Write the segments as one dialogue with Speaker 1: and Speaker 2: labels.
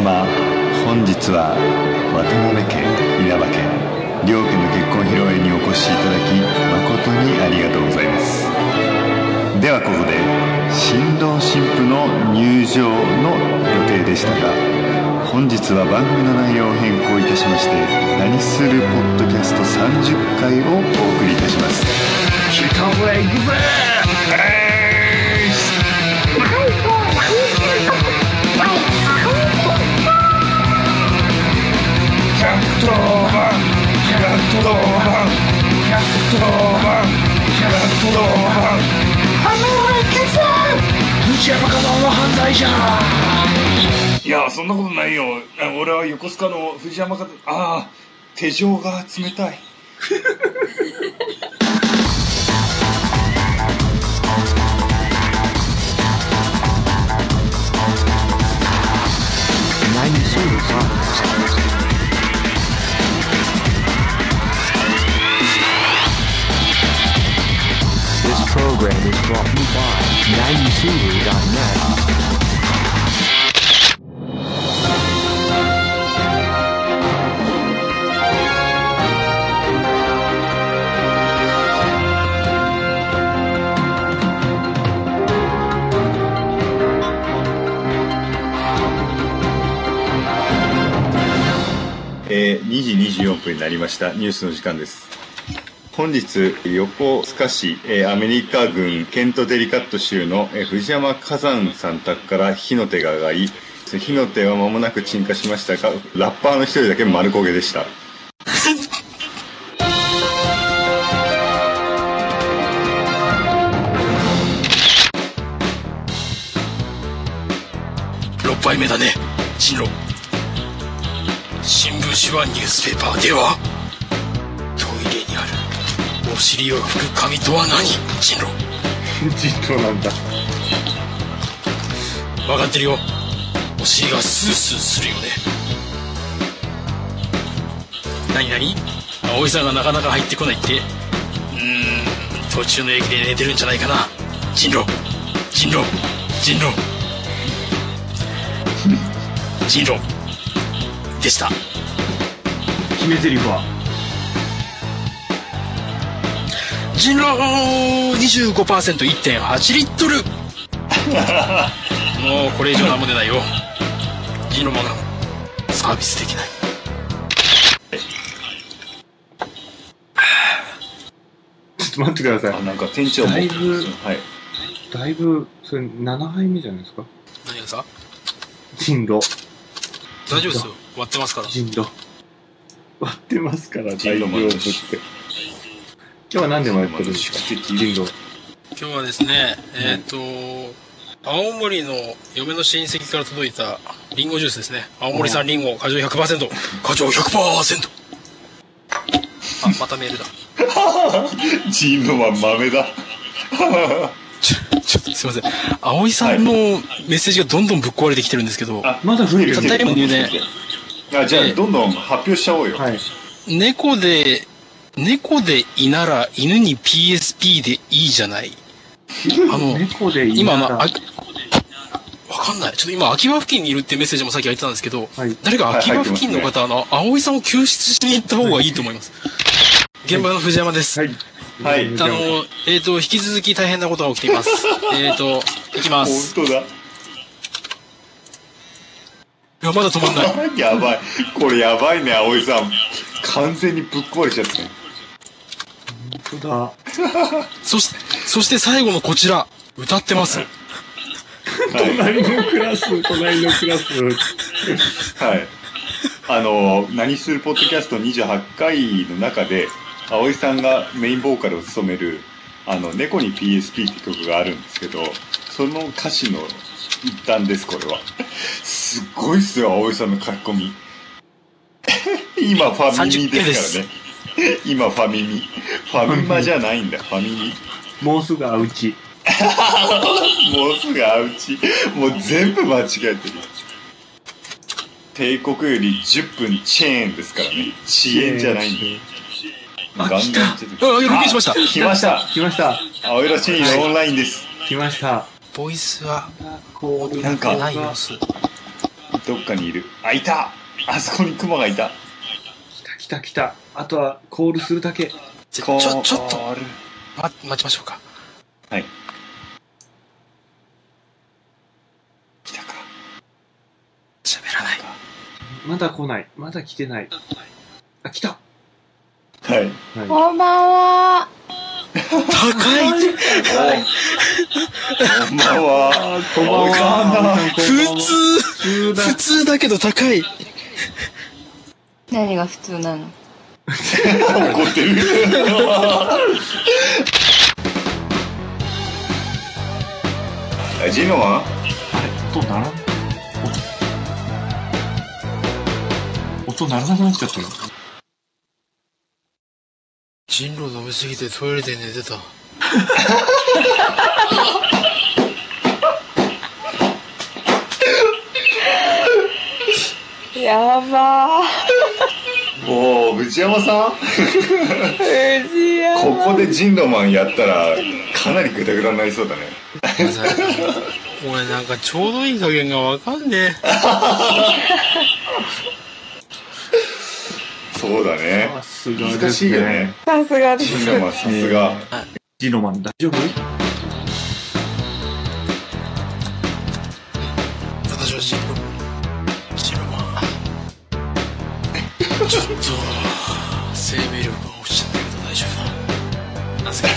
Speaker 1: 様本日は渡辺家稲葉家両家の結婚披露宴にお越しいただき誠にありがとうございます。ではここで新郎新婦の入場の予定でしたが本日は番組の内容を変更いたしまして「何するポッドキャスト30回」をお送りいたします。
Speaker 2: キカフェ行くぜキャットマンキャットマンキャットマンキャットマン花は行くぜ藤山火山は犯罪じゃいやそんなことないよ。俺は横須賀の藤山かああ手錠が冷たい。
Speaker 3: program is brought to you by 9suru.net.
Speaker 1: えー2時24分になりましたニュースの時間です本日横須賀市、えアメリカ軍ケントデリカット州の、え藤山火山さん宅から火の手が上がり火の手は間もなく鎮火しましたがラッパーの一人だけ丸焦げでした。
Speaker 2: 6杯目だね。新聞紙はニュースペーパーでは尻を拭く紙とは何？進路。
Speaker 1: 人狼なんだ。
Speaker 2: 分かってるよ。お尻がスースーするよね。何何？葵さんがなかなか入ってこないって。うーん。途中の駅で寝てるんじゃないかな。進路。進路。進路。進路。でした。
Speaker 4: 決め台詞は？
Speaker 2: 人狼 25%1.8 リットル。もうこれ以上何も出ないよ。人狼もなサービスできない。
Speaker 4: ちょっと待ってください。
Speaker 1: あなんか店長も。
Speaker 4: だいぶ
Speaker 1: はい。
Speaker 4: だいぶそれ7杯目じゃないですか？
Speaker 2: 何がさ
Speaker 4: 人狼
Speaker 2: 大丈夫ですよ。割ってますから。
Speaker 4: 人狼割ってますから大
Speaker 1: 人
Speaker 4: 丈夫って今日は何でもやってるんですか？
Speaker 2: 今日はですねえっ、と青森の嫁の親戚から届いたリンゴジュースですね。青森産リンゴ果汁100%果汁100%あまたメールだ。
Speaker 1: 人狼は豆だ。
Speaker 2: ちょちょっとすいません。葵さんのメッセージがどんどんぶっ壊れてきてるんですけど、
Speaker 1: あ
Speaker 4: まだ増えてる。
Speaker 2: たった今入電
Speaker 1: あじゃあ
Speaker 2: ええ。
Speaker 1: どんどん発表しちゃおうよ、
Speaker 4: はい。
Speaker 2: 猫で猫でいなら犬に PSP でいいじゃない。あの
Speaker 4: 猫でいなら。
Speaker 2: のあわかんない。ちょっと今秋葉付近にいるってメッセージもさっき入ってたんですけど、
Speaker 4: はい。
Speaker 2: 誰か秋葉付近の方、あの葵さんを救出しに行った方がいいと思います。現場の藤山です、
Speaker 4: はい。
Speaker 1: はい。
Speaker 2: あのえっ、と引き続き大変なことが起きています。えっといきます。
Speaker 1: 本当だ。
Speaker 2: いやまだ止まんない。
Speaker 1: やばい。これやばいね葵さん。完全にぶっ壊れちゃって
Speaker 4: 本当だ。
Speaker 2: そしてそして最後のこちら歌ってます。
Speaker 4: 隣のクラス隣のクラス。
Speaker 1: はい。あの何するポッドキャスト28回の中で葵さんがメインボーカルを務める「あの猫に PSP」って曲があるんですけどその歌詞の一端ですこれは。すっごいっすよ葵さんの書き込み。今ファミミですからね今ファミミ。ファミマじゃないんだ。ファミミ。
Speaker 4: もうすぐ会うち
Speaker 1: もうすぐアウチ。もう全部間違えてる。帝国より10分チェーンですからね。遅延じゃないんで
Speaker 4: あ
Speaker 1: ガンガン
Speaker 2: あログインしました。
Speaker 1: 来ました。
Speaker 4: 来ました。
Speaker 1: 青色チェーンオンラインです。
Speaker 4: 来ました。
Speaker 2: ボイスは
Speaker 4: コール
Speaker 1: なんか
Speaker 2: ない様子
Speaker 1: どっかにいる。あ、いた。あそこにクマがいた。
Speaker 4: 来た来た来た。あとはコールするだけ。
Speaker 2: ちょ、ちょ、ちょっと、ま、待ちましょうか。
Speaker 1: はい。来たか。
Speaker 2: 喋らない。
Speaker 4: まだ来ない。まだ来てない。あ、来た。
Speaker 1: はい。
Speaker 4: はい。
Speaker 5: こんばんは。
Speaker 2: 高い
Speaker 1: こんばんは。
Speaker 4: こんばんは。
Speaker 2: 普通
Speaker 4: 普通だ
Speaker 2: 普。通だけど高い
Speaker 5: 何が普通なの？
Speaker 1: 怒ってる。ジノは？
Speaker 4: あれ音ならん音、音ならなくなっちゃったの。
Speaker 2: 人狼飲みすぎてトイレで寝てた。
Speaker 5: やば
Speaker 1: おお藤山さん？
Speaker 5: ー。藤山。
Speaker 1: ここでジンロマンやったらかなりグダグダになりそうだね
Speaker 2: 俺なんかちょうどいい加減がわかんね
Speaker 1: そうだね
Speaker 4: さすが。
Speaker 1: 難しいよね。
Speaker 5: さすがです。
Speaker 1: ジンロマンさすが
Speaker 4: ジノマン大丈夫？
Speaker 2: 私はシロちょっと生命力が落ちちゃったけど大丈夫だなぜか。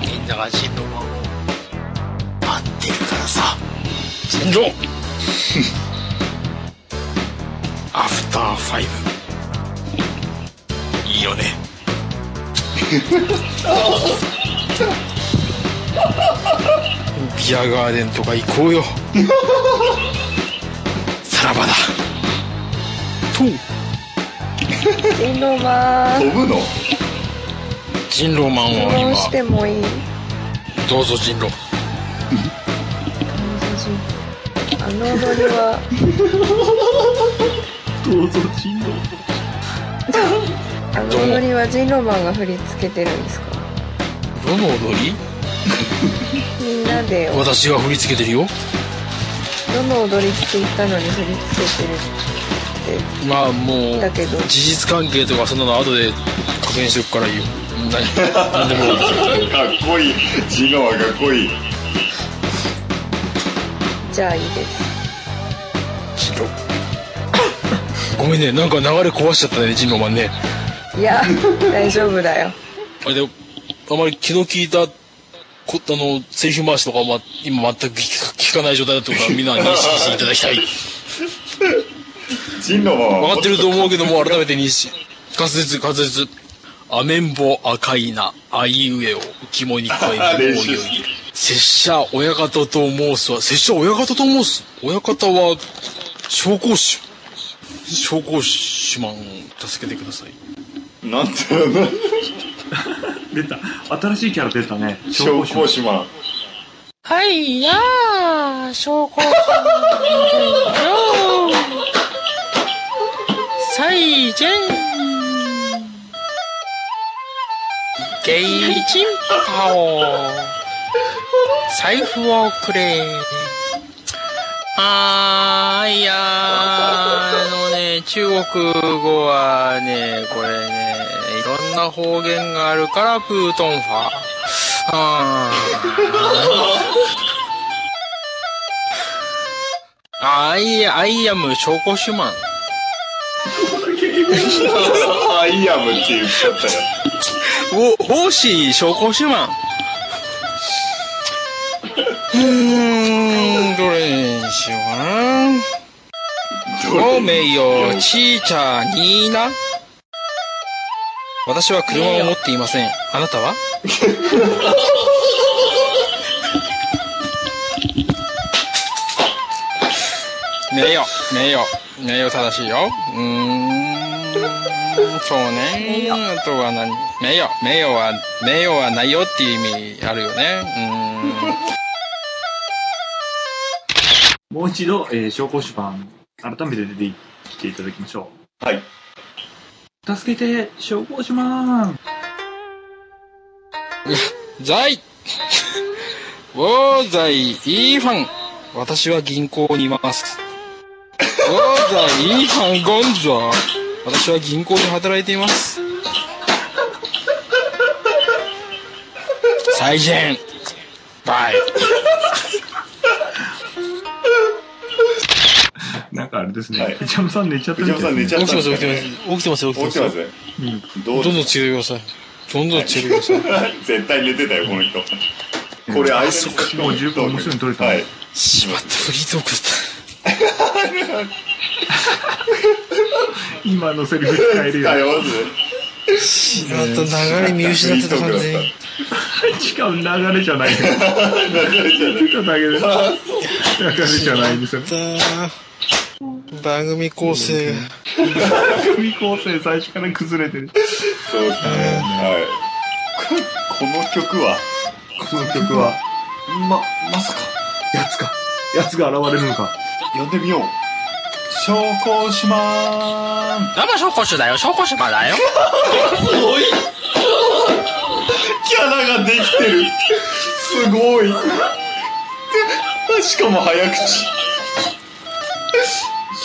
Speaker 2: みんなが人狼マンを待っ。てるからさ人狼アフターファイブいいよね。ビアガーデンとか行こうよ。さらばだ。と
Speaker 5: インドマン。
Speaker 1: 飛ぶの？
Speaker 2: 人狼マンは
Speaker 5: どうしてもいい。
Speaker 2: 今どうぞ人狼。
Speaker 5: あの踊りは、
Speaker 4: どうぞ、人狼。
Speaker 5: あの踊りはジンロマンが振り付けてるんですか？
Speaker 2: どの踊り？
Speaker 5: みんなで、
Speaker 2: 私が振り付けてるよ。
Speaker 5: どの踊りって言ったのに振り付けてる？って
Speaker 2: まあもう
Speaker 5: 言ったけど、
Speaker 2: 事実関係とかそんなの後で確認しておくからいいよ。何？何でもいい
Speaker 1: かっこいい。ジンロマンかっこいい。
Speaker 5: じゃあいいです。
Speaker 2: 人狼ごめんねなんか流れ壊しちゃったね人狼マンね
Speaker 5: いや、大丈夫だよ。
Speaker 2: あれであまり気の利いたこあのセリフ回しとかは、ま、今全く聞か聞かない状態だってことはみんな認識していただきたい
Speaker 1: ジンロマンは
Speaker 2: 分かってると思うけども改めて認識滑舌滑舌。アメンボ赤いなあいうえを肝に加えておいおい拙者親方と申す。は拙者親方と申す。親方は紹興酒紹興酒マンを助けてください。
Speaker 1: なんて
Speaker 4: 出た。新しいキャラ出たね。
Speaker 1: 紹興酒マン
Speaker 2: はいやー紹興酒よ最前ゲイチンパオ。財布をくれ。あーいやーあのね中国語はねこれねいろんな方言があるからプートンファ。あー。アイアイアム証拠シュマン。
Speaker 1: アイアムって言っちゃったよ
Speaker 2: お、奉仕証拠シュマンうーん、どれにしようかな。おめよ、ちーちゃんにーな。私は車を持っていません。あなたは？ねえよ、ねえよ、ねえよ正しいよ。うーん、そうね。あとは何？名誉、名誉は、名誉はないよっていう意味あるよね。
Speaker 4: もう一度、えー、証拠手番、改めて出てきていただきましょ
Speaker 1: はい。
Speaker 4: う。助けて、証拠手番
Speaker 2: うーん。在我在一方私は銀行にいます。おーだ、いい反ゴンゾ。私は銀行で働いています。再現。バイ。
Speaker 4: なんかあれです
Speaker 1: はい
Speaker 4: ね。ペチャムさん寝ちゃった
Speaker 1: 藤山さん寝ちゃっ
Speaker 2: 起きてます、
Speaker 1: たんですか
Speaker 2: 起きてます。
Speaker 1: ね
Speaker 2: 起きてます、起きてます。
Speaker 1: 起きてます
Speaker 4: うん。
Speaker 1: どう
Speaker 2: どんどん強いてください。どんどん強いてください。
Speaker 1: 絶対寝てたよ、この人。これ、相手の
Speaker 4: もう十分面白いの撮れた
Speaker 1: はい。
Speaker 2: しまった、フリートークだっ
Speaker 4: 今のセリフ使えるよ。
Speaker 1: 使えます
Speaker 2: た。しまった、流れ見失ってた完全に。
Speaker 4: しかも流れじゃない。出ただけで。流れじゃないですよ。
Speaker 2: 番組構成が。
Speaker 4: 組構成最初から崩れてる。
Speaker 1: そうですね。はい。この曲は、
Speaker 4: この曲は、
Speaker 1: ま、まさか、
Speaker 4: やつか。やつが現れるのか。
Speaker 1: 呼んでみよう。証拠しまーん。
Speaker 2: 生証拠書だよ、証拠書まだよ。
Speaker 1: キャラができてる。すごい。でしかも早口。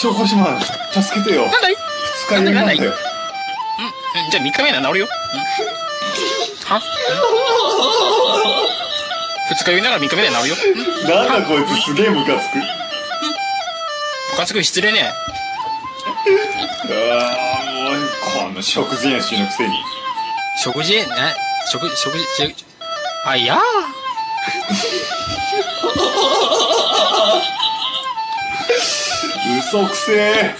Speaker 1: 証拠しまーん。助けてよ。
Speaker 2: なんだい？
Speaker 1: 二日酔いなんだよ。
Speaker 2: うん、じゃあ3日目なら治るよ。は？二日酔いなら3日目で治るよ。
Speaker 1: なんだこいつすげえムカつく。
Speaker 2: ムカつく失礼ね。
Speaker 1: うわーもう、この食事演習のくせに。
Speaker 2: 食事、ね、食事、食事、あ、いや
Speaker 1: 嘘くせえ。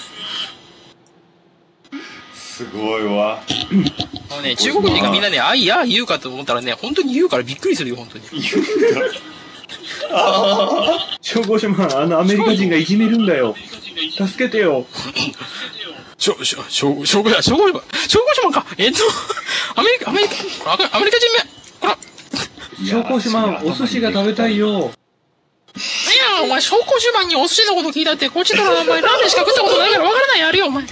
Speaker 1: すごいわ。
Speaker 2: あのね、中国人がみんなね、あいや言うかと思ったらね、本当に言うからびっくりするよ、本当に。
Speaker 4: 消防士マン、あのアメリカ人がいじめるんだよ。助けてよ。
Speaker 2: しょ、しょ、しょ、しょしょしょしまんか。えっと、アメリカ、アメリカ、アメリカ人め、ほら、
Speaker 4: 消防士マン、お寿司が食べたいよ。
Speaker 2: いや、お前、証拠手番にお寿司のこと聞いたって、こっちとらお前、ラーメンしか食ったことないからわからないやるよ、お前。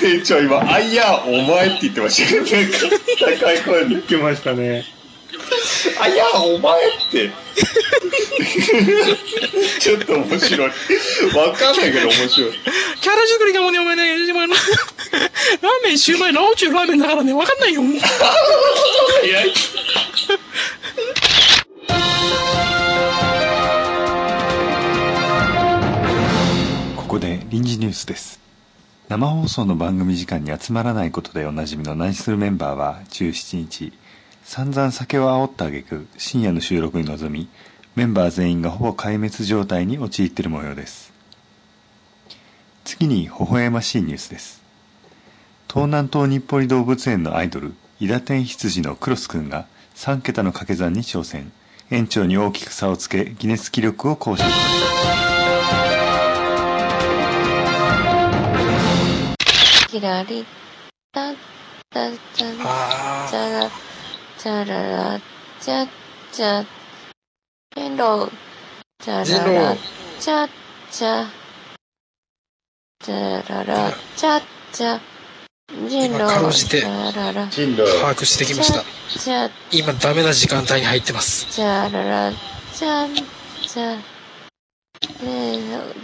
Speaker 1: 店長今、あいや、お前って言ってましたけど、高い声に。
Speaker 4: 言ってましたね。
Speaker 1: あいや、お前って。ちょっと面白い。わかんないけど面白い。
Speaker 2: キャラ作りがもうね、お前ね、お前なラーメン、シューマイ、ラオチュウ、ラーメンだからね、わかんないよ。
Speaker 1: ここで臨時ニュースです生放送の番組時間に集まらないことでおなじみの何するメンバーは17日散々酒を煽った挙句深夜の収録に臨みメンバー全員がほぼ壊滅状態に陥っている模様です。次に微笑ましいニュースです。東南東日暮里動物園のアイドル伊田天羊のクロスくんが3桁の掛け算に挑戦。園長に大きく差をつけギネス記録を更新しました。
Speaker 5: キラリタッタッチャ
Speaker 2: あ
Speaker 5: チャラチャララチャチャヘロチャララチャチャチャララチャチャジンロ
Speaker 2: 今かろうじて把握してきました。今、ダメな時間帯に入ってます。
Speaker 5: チャララチャチャ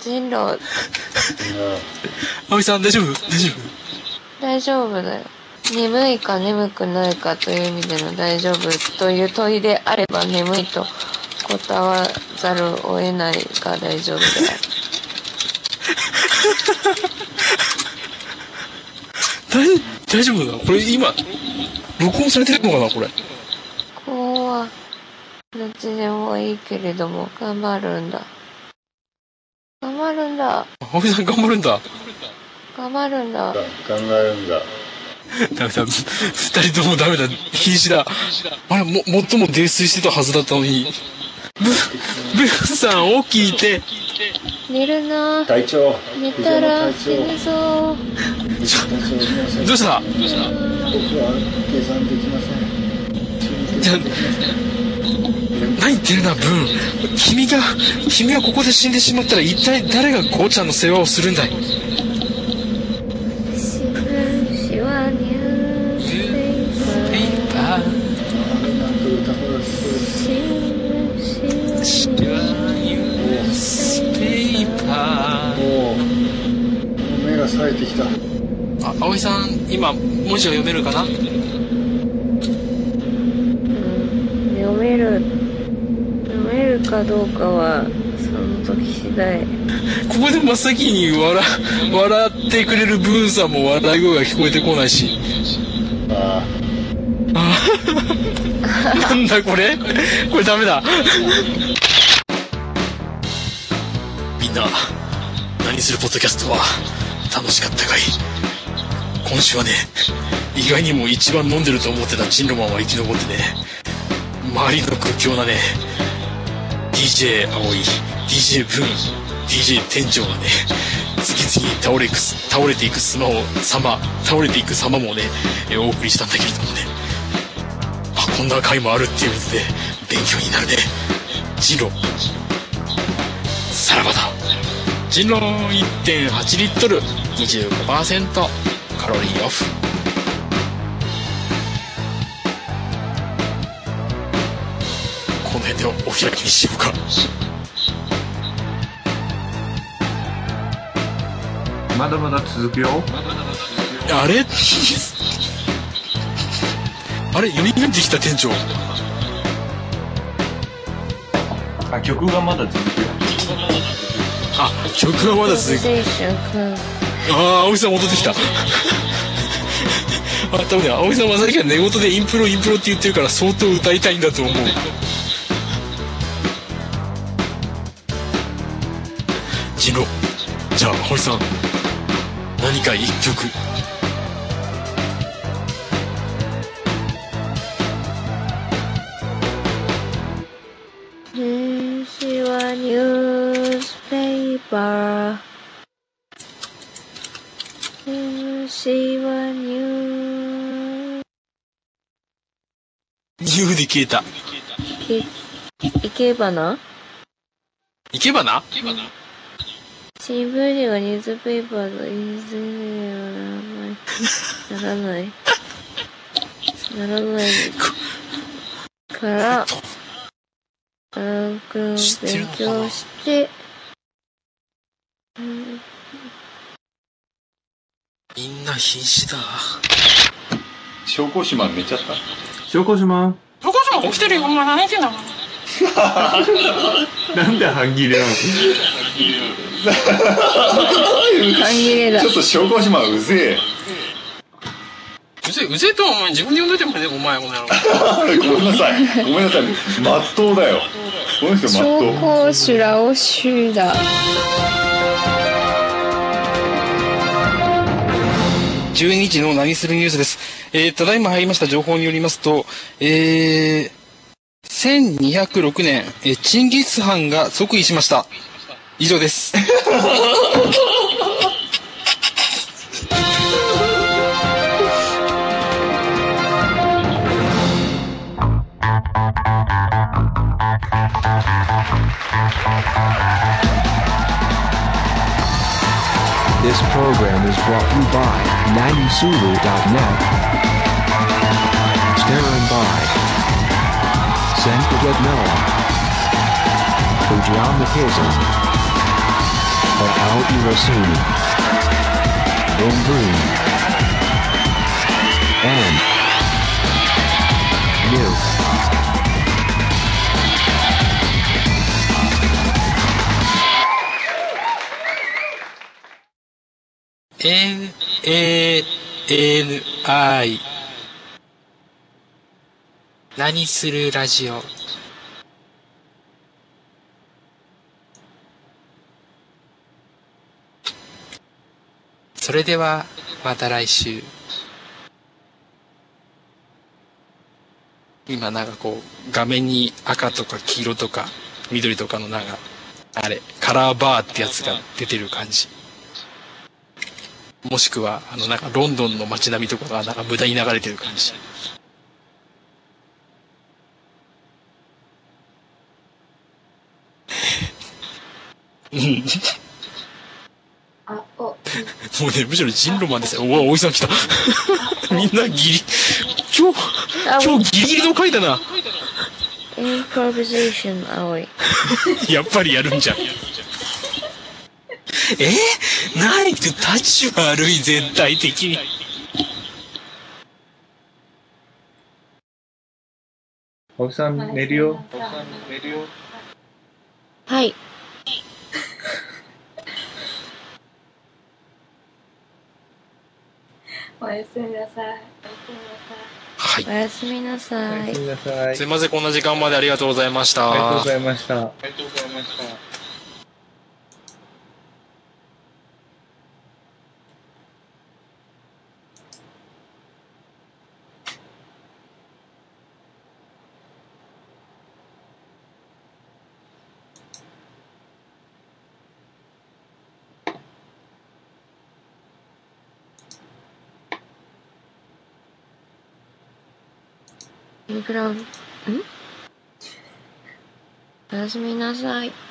Speaker 5: 人狼
Speaker 2: 葵さん、大丈夫大丈夫
Speaker 5: 大丈夫だよ眠いか眠くないかという意味での大丈夫という問いであれば眠いと答わざるを得ないが大丈夫である。
Speaker 2: 夫 大大丈夫なの？これ今、録音されてるのかな？これ。
Speaker 5: ここはどっちでもいいけれども頑張るんだ。頑張るんだ。
Speaker 2: 葵さん頑張るんだ。
Speaker 5: 頑張るんだ。
Speaker 1: 考えるんだ
Speaker 2: ダメだ。二人ともダメだ。瀕死だ。あれ、も、最も泥酔してたはずだったのに。ブ、ブーさん起きて。
Speaker 5: 寝るな
Speaker 1: 隊長
Speaker 5: 寝たら死ぬぞ
Speaker 2: どうした？じゃ何言ってるな、ブーン。君が、君はここで死んでしまったら一体誰がゴーちゃんの世話をするんだい？葵さん今文字が読めるかな？
Speaker 5: うん。読める。読めるかどうかはその時次第。
Speaker 2: ここで真っ先に笑 笑ってくれるブーンさんも笑い声が聞こえてこないし。
Speaker 1: あ
Speaker 2: なんだこれ？これダメだ。みんな何するポッドキャストは？楽しかったかい今週はね意外にも一番飲んでると思ってたチンロマンは生き残ってね周りの屈強なね DJ 葵 DJ ブーン DJ 店長がね次々に倒れく倒れていく様を様倒れていく様もねお送りしたんだけれどもね。あこんな回もあるっていうことで勉強になるね。人狼さらばだ。人狼1.8リットル。25%カロリーオフ。この辺でお開きにしようか。
Speaker 4: まだまだ続くよ。
Speaker 2: あれ？あれ？蘇ってきた店長。
Speaker 4: あ曲がまだ続くよ。
Speaker 2: あ曲はまだ続くああ青木さん戻ってきた。あ多分ね葵さんはさっきは寝言でインプロインプロって言ってるから相当歌いたいんだと思う。人狼じゃあ葵さん。何か一曲。
Speaker 5: 電子はニュー
Speaker 2: で消えた
Speaker 5: いけばな？い
Speaker 2: けばな
Speaker 5: 新聞紙がニュースペーパーと印刷にならない。ならない。ならない。から、あの、勉
Speaker 2: 知ってるのかな？
Speaker 5: 強して、うん
Speaker 2: みんな必死だ。
Speaker 1: 小公子マン寝ちゃった？
Speaker 4: 証拠島
Speaker 2: お母さん起きてるよお前何言ってんだ
Speaker 4: なんで半切れなの？
Speaker 5: 半切れだ。
Speaker 1: ちょ。っと小公子マンうぜ
Speaker 2: うぜうぜえとはお前自分で呼んどいてもねお前この野郎
Speaker 1: えごめんなさい。ごめんなさい。まっとうだよ。この人まっとう
Speaker 5: 証拠修羅を修だ。
Speaker 2: 12時の何するニュースです。えー、ただいま入りました情報によりますと、えー、1206年、えーチンギス・ハンが即位しました。以上です。
Speaker 3: This program is brought to you by NaniSulu.net. Starring by. Senka Gednoa, Fujiyama Kizen, Al Rosini, Boom boom. And
Speaker 2: N, A, N, I 何するラジオ？それではまた来週。今なんかこう画面に赤とか黄色とか緑とかのなんかあれカラーバーってやつが出てる感じ。もしくはあのなんかロンドンの街並みとかがなんか無駄に流れてる感じうん
Speaker 5: あ、お、
Speaker 2: もうね、むしろ人ロマンですよ。おお、大井さん来た。みんなギリ、今日、
Speaker 5: あ
Speaker 2: 今日ギリギリの回だな。
Speaker 5: インプロビゼーション、青い。
Speaker 2: やっぱりやるんじゃん。え？何って立ち悪い全体的に。
Speaker 4: 青木さん寝るよ。
Speaker 5: はい。
Speaker 6: おやすみなさい。
Speaker 2: はい
Speaker 5: お。やすみなさい
Speaker 4: おやす。みなさい。
Speaker 2: すいません、こんな時間までありがとうございました。
Speaker 4: ありがとうございました。
Speaker 5: インフラン、ん？おやすみなさい。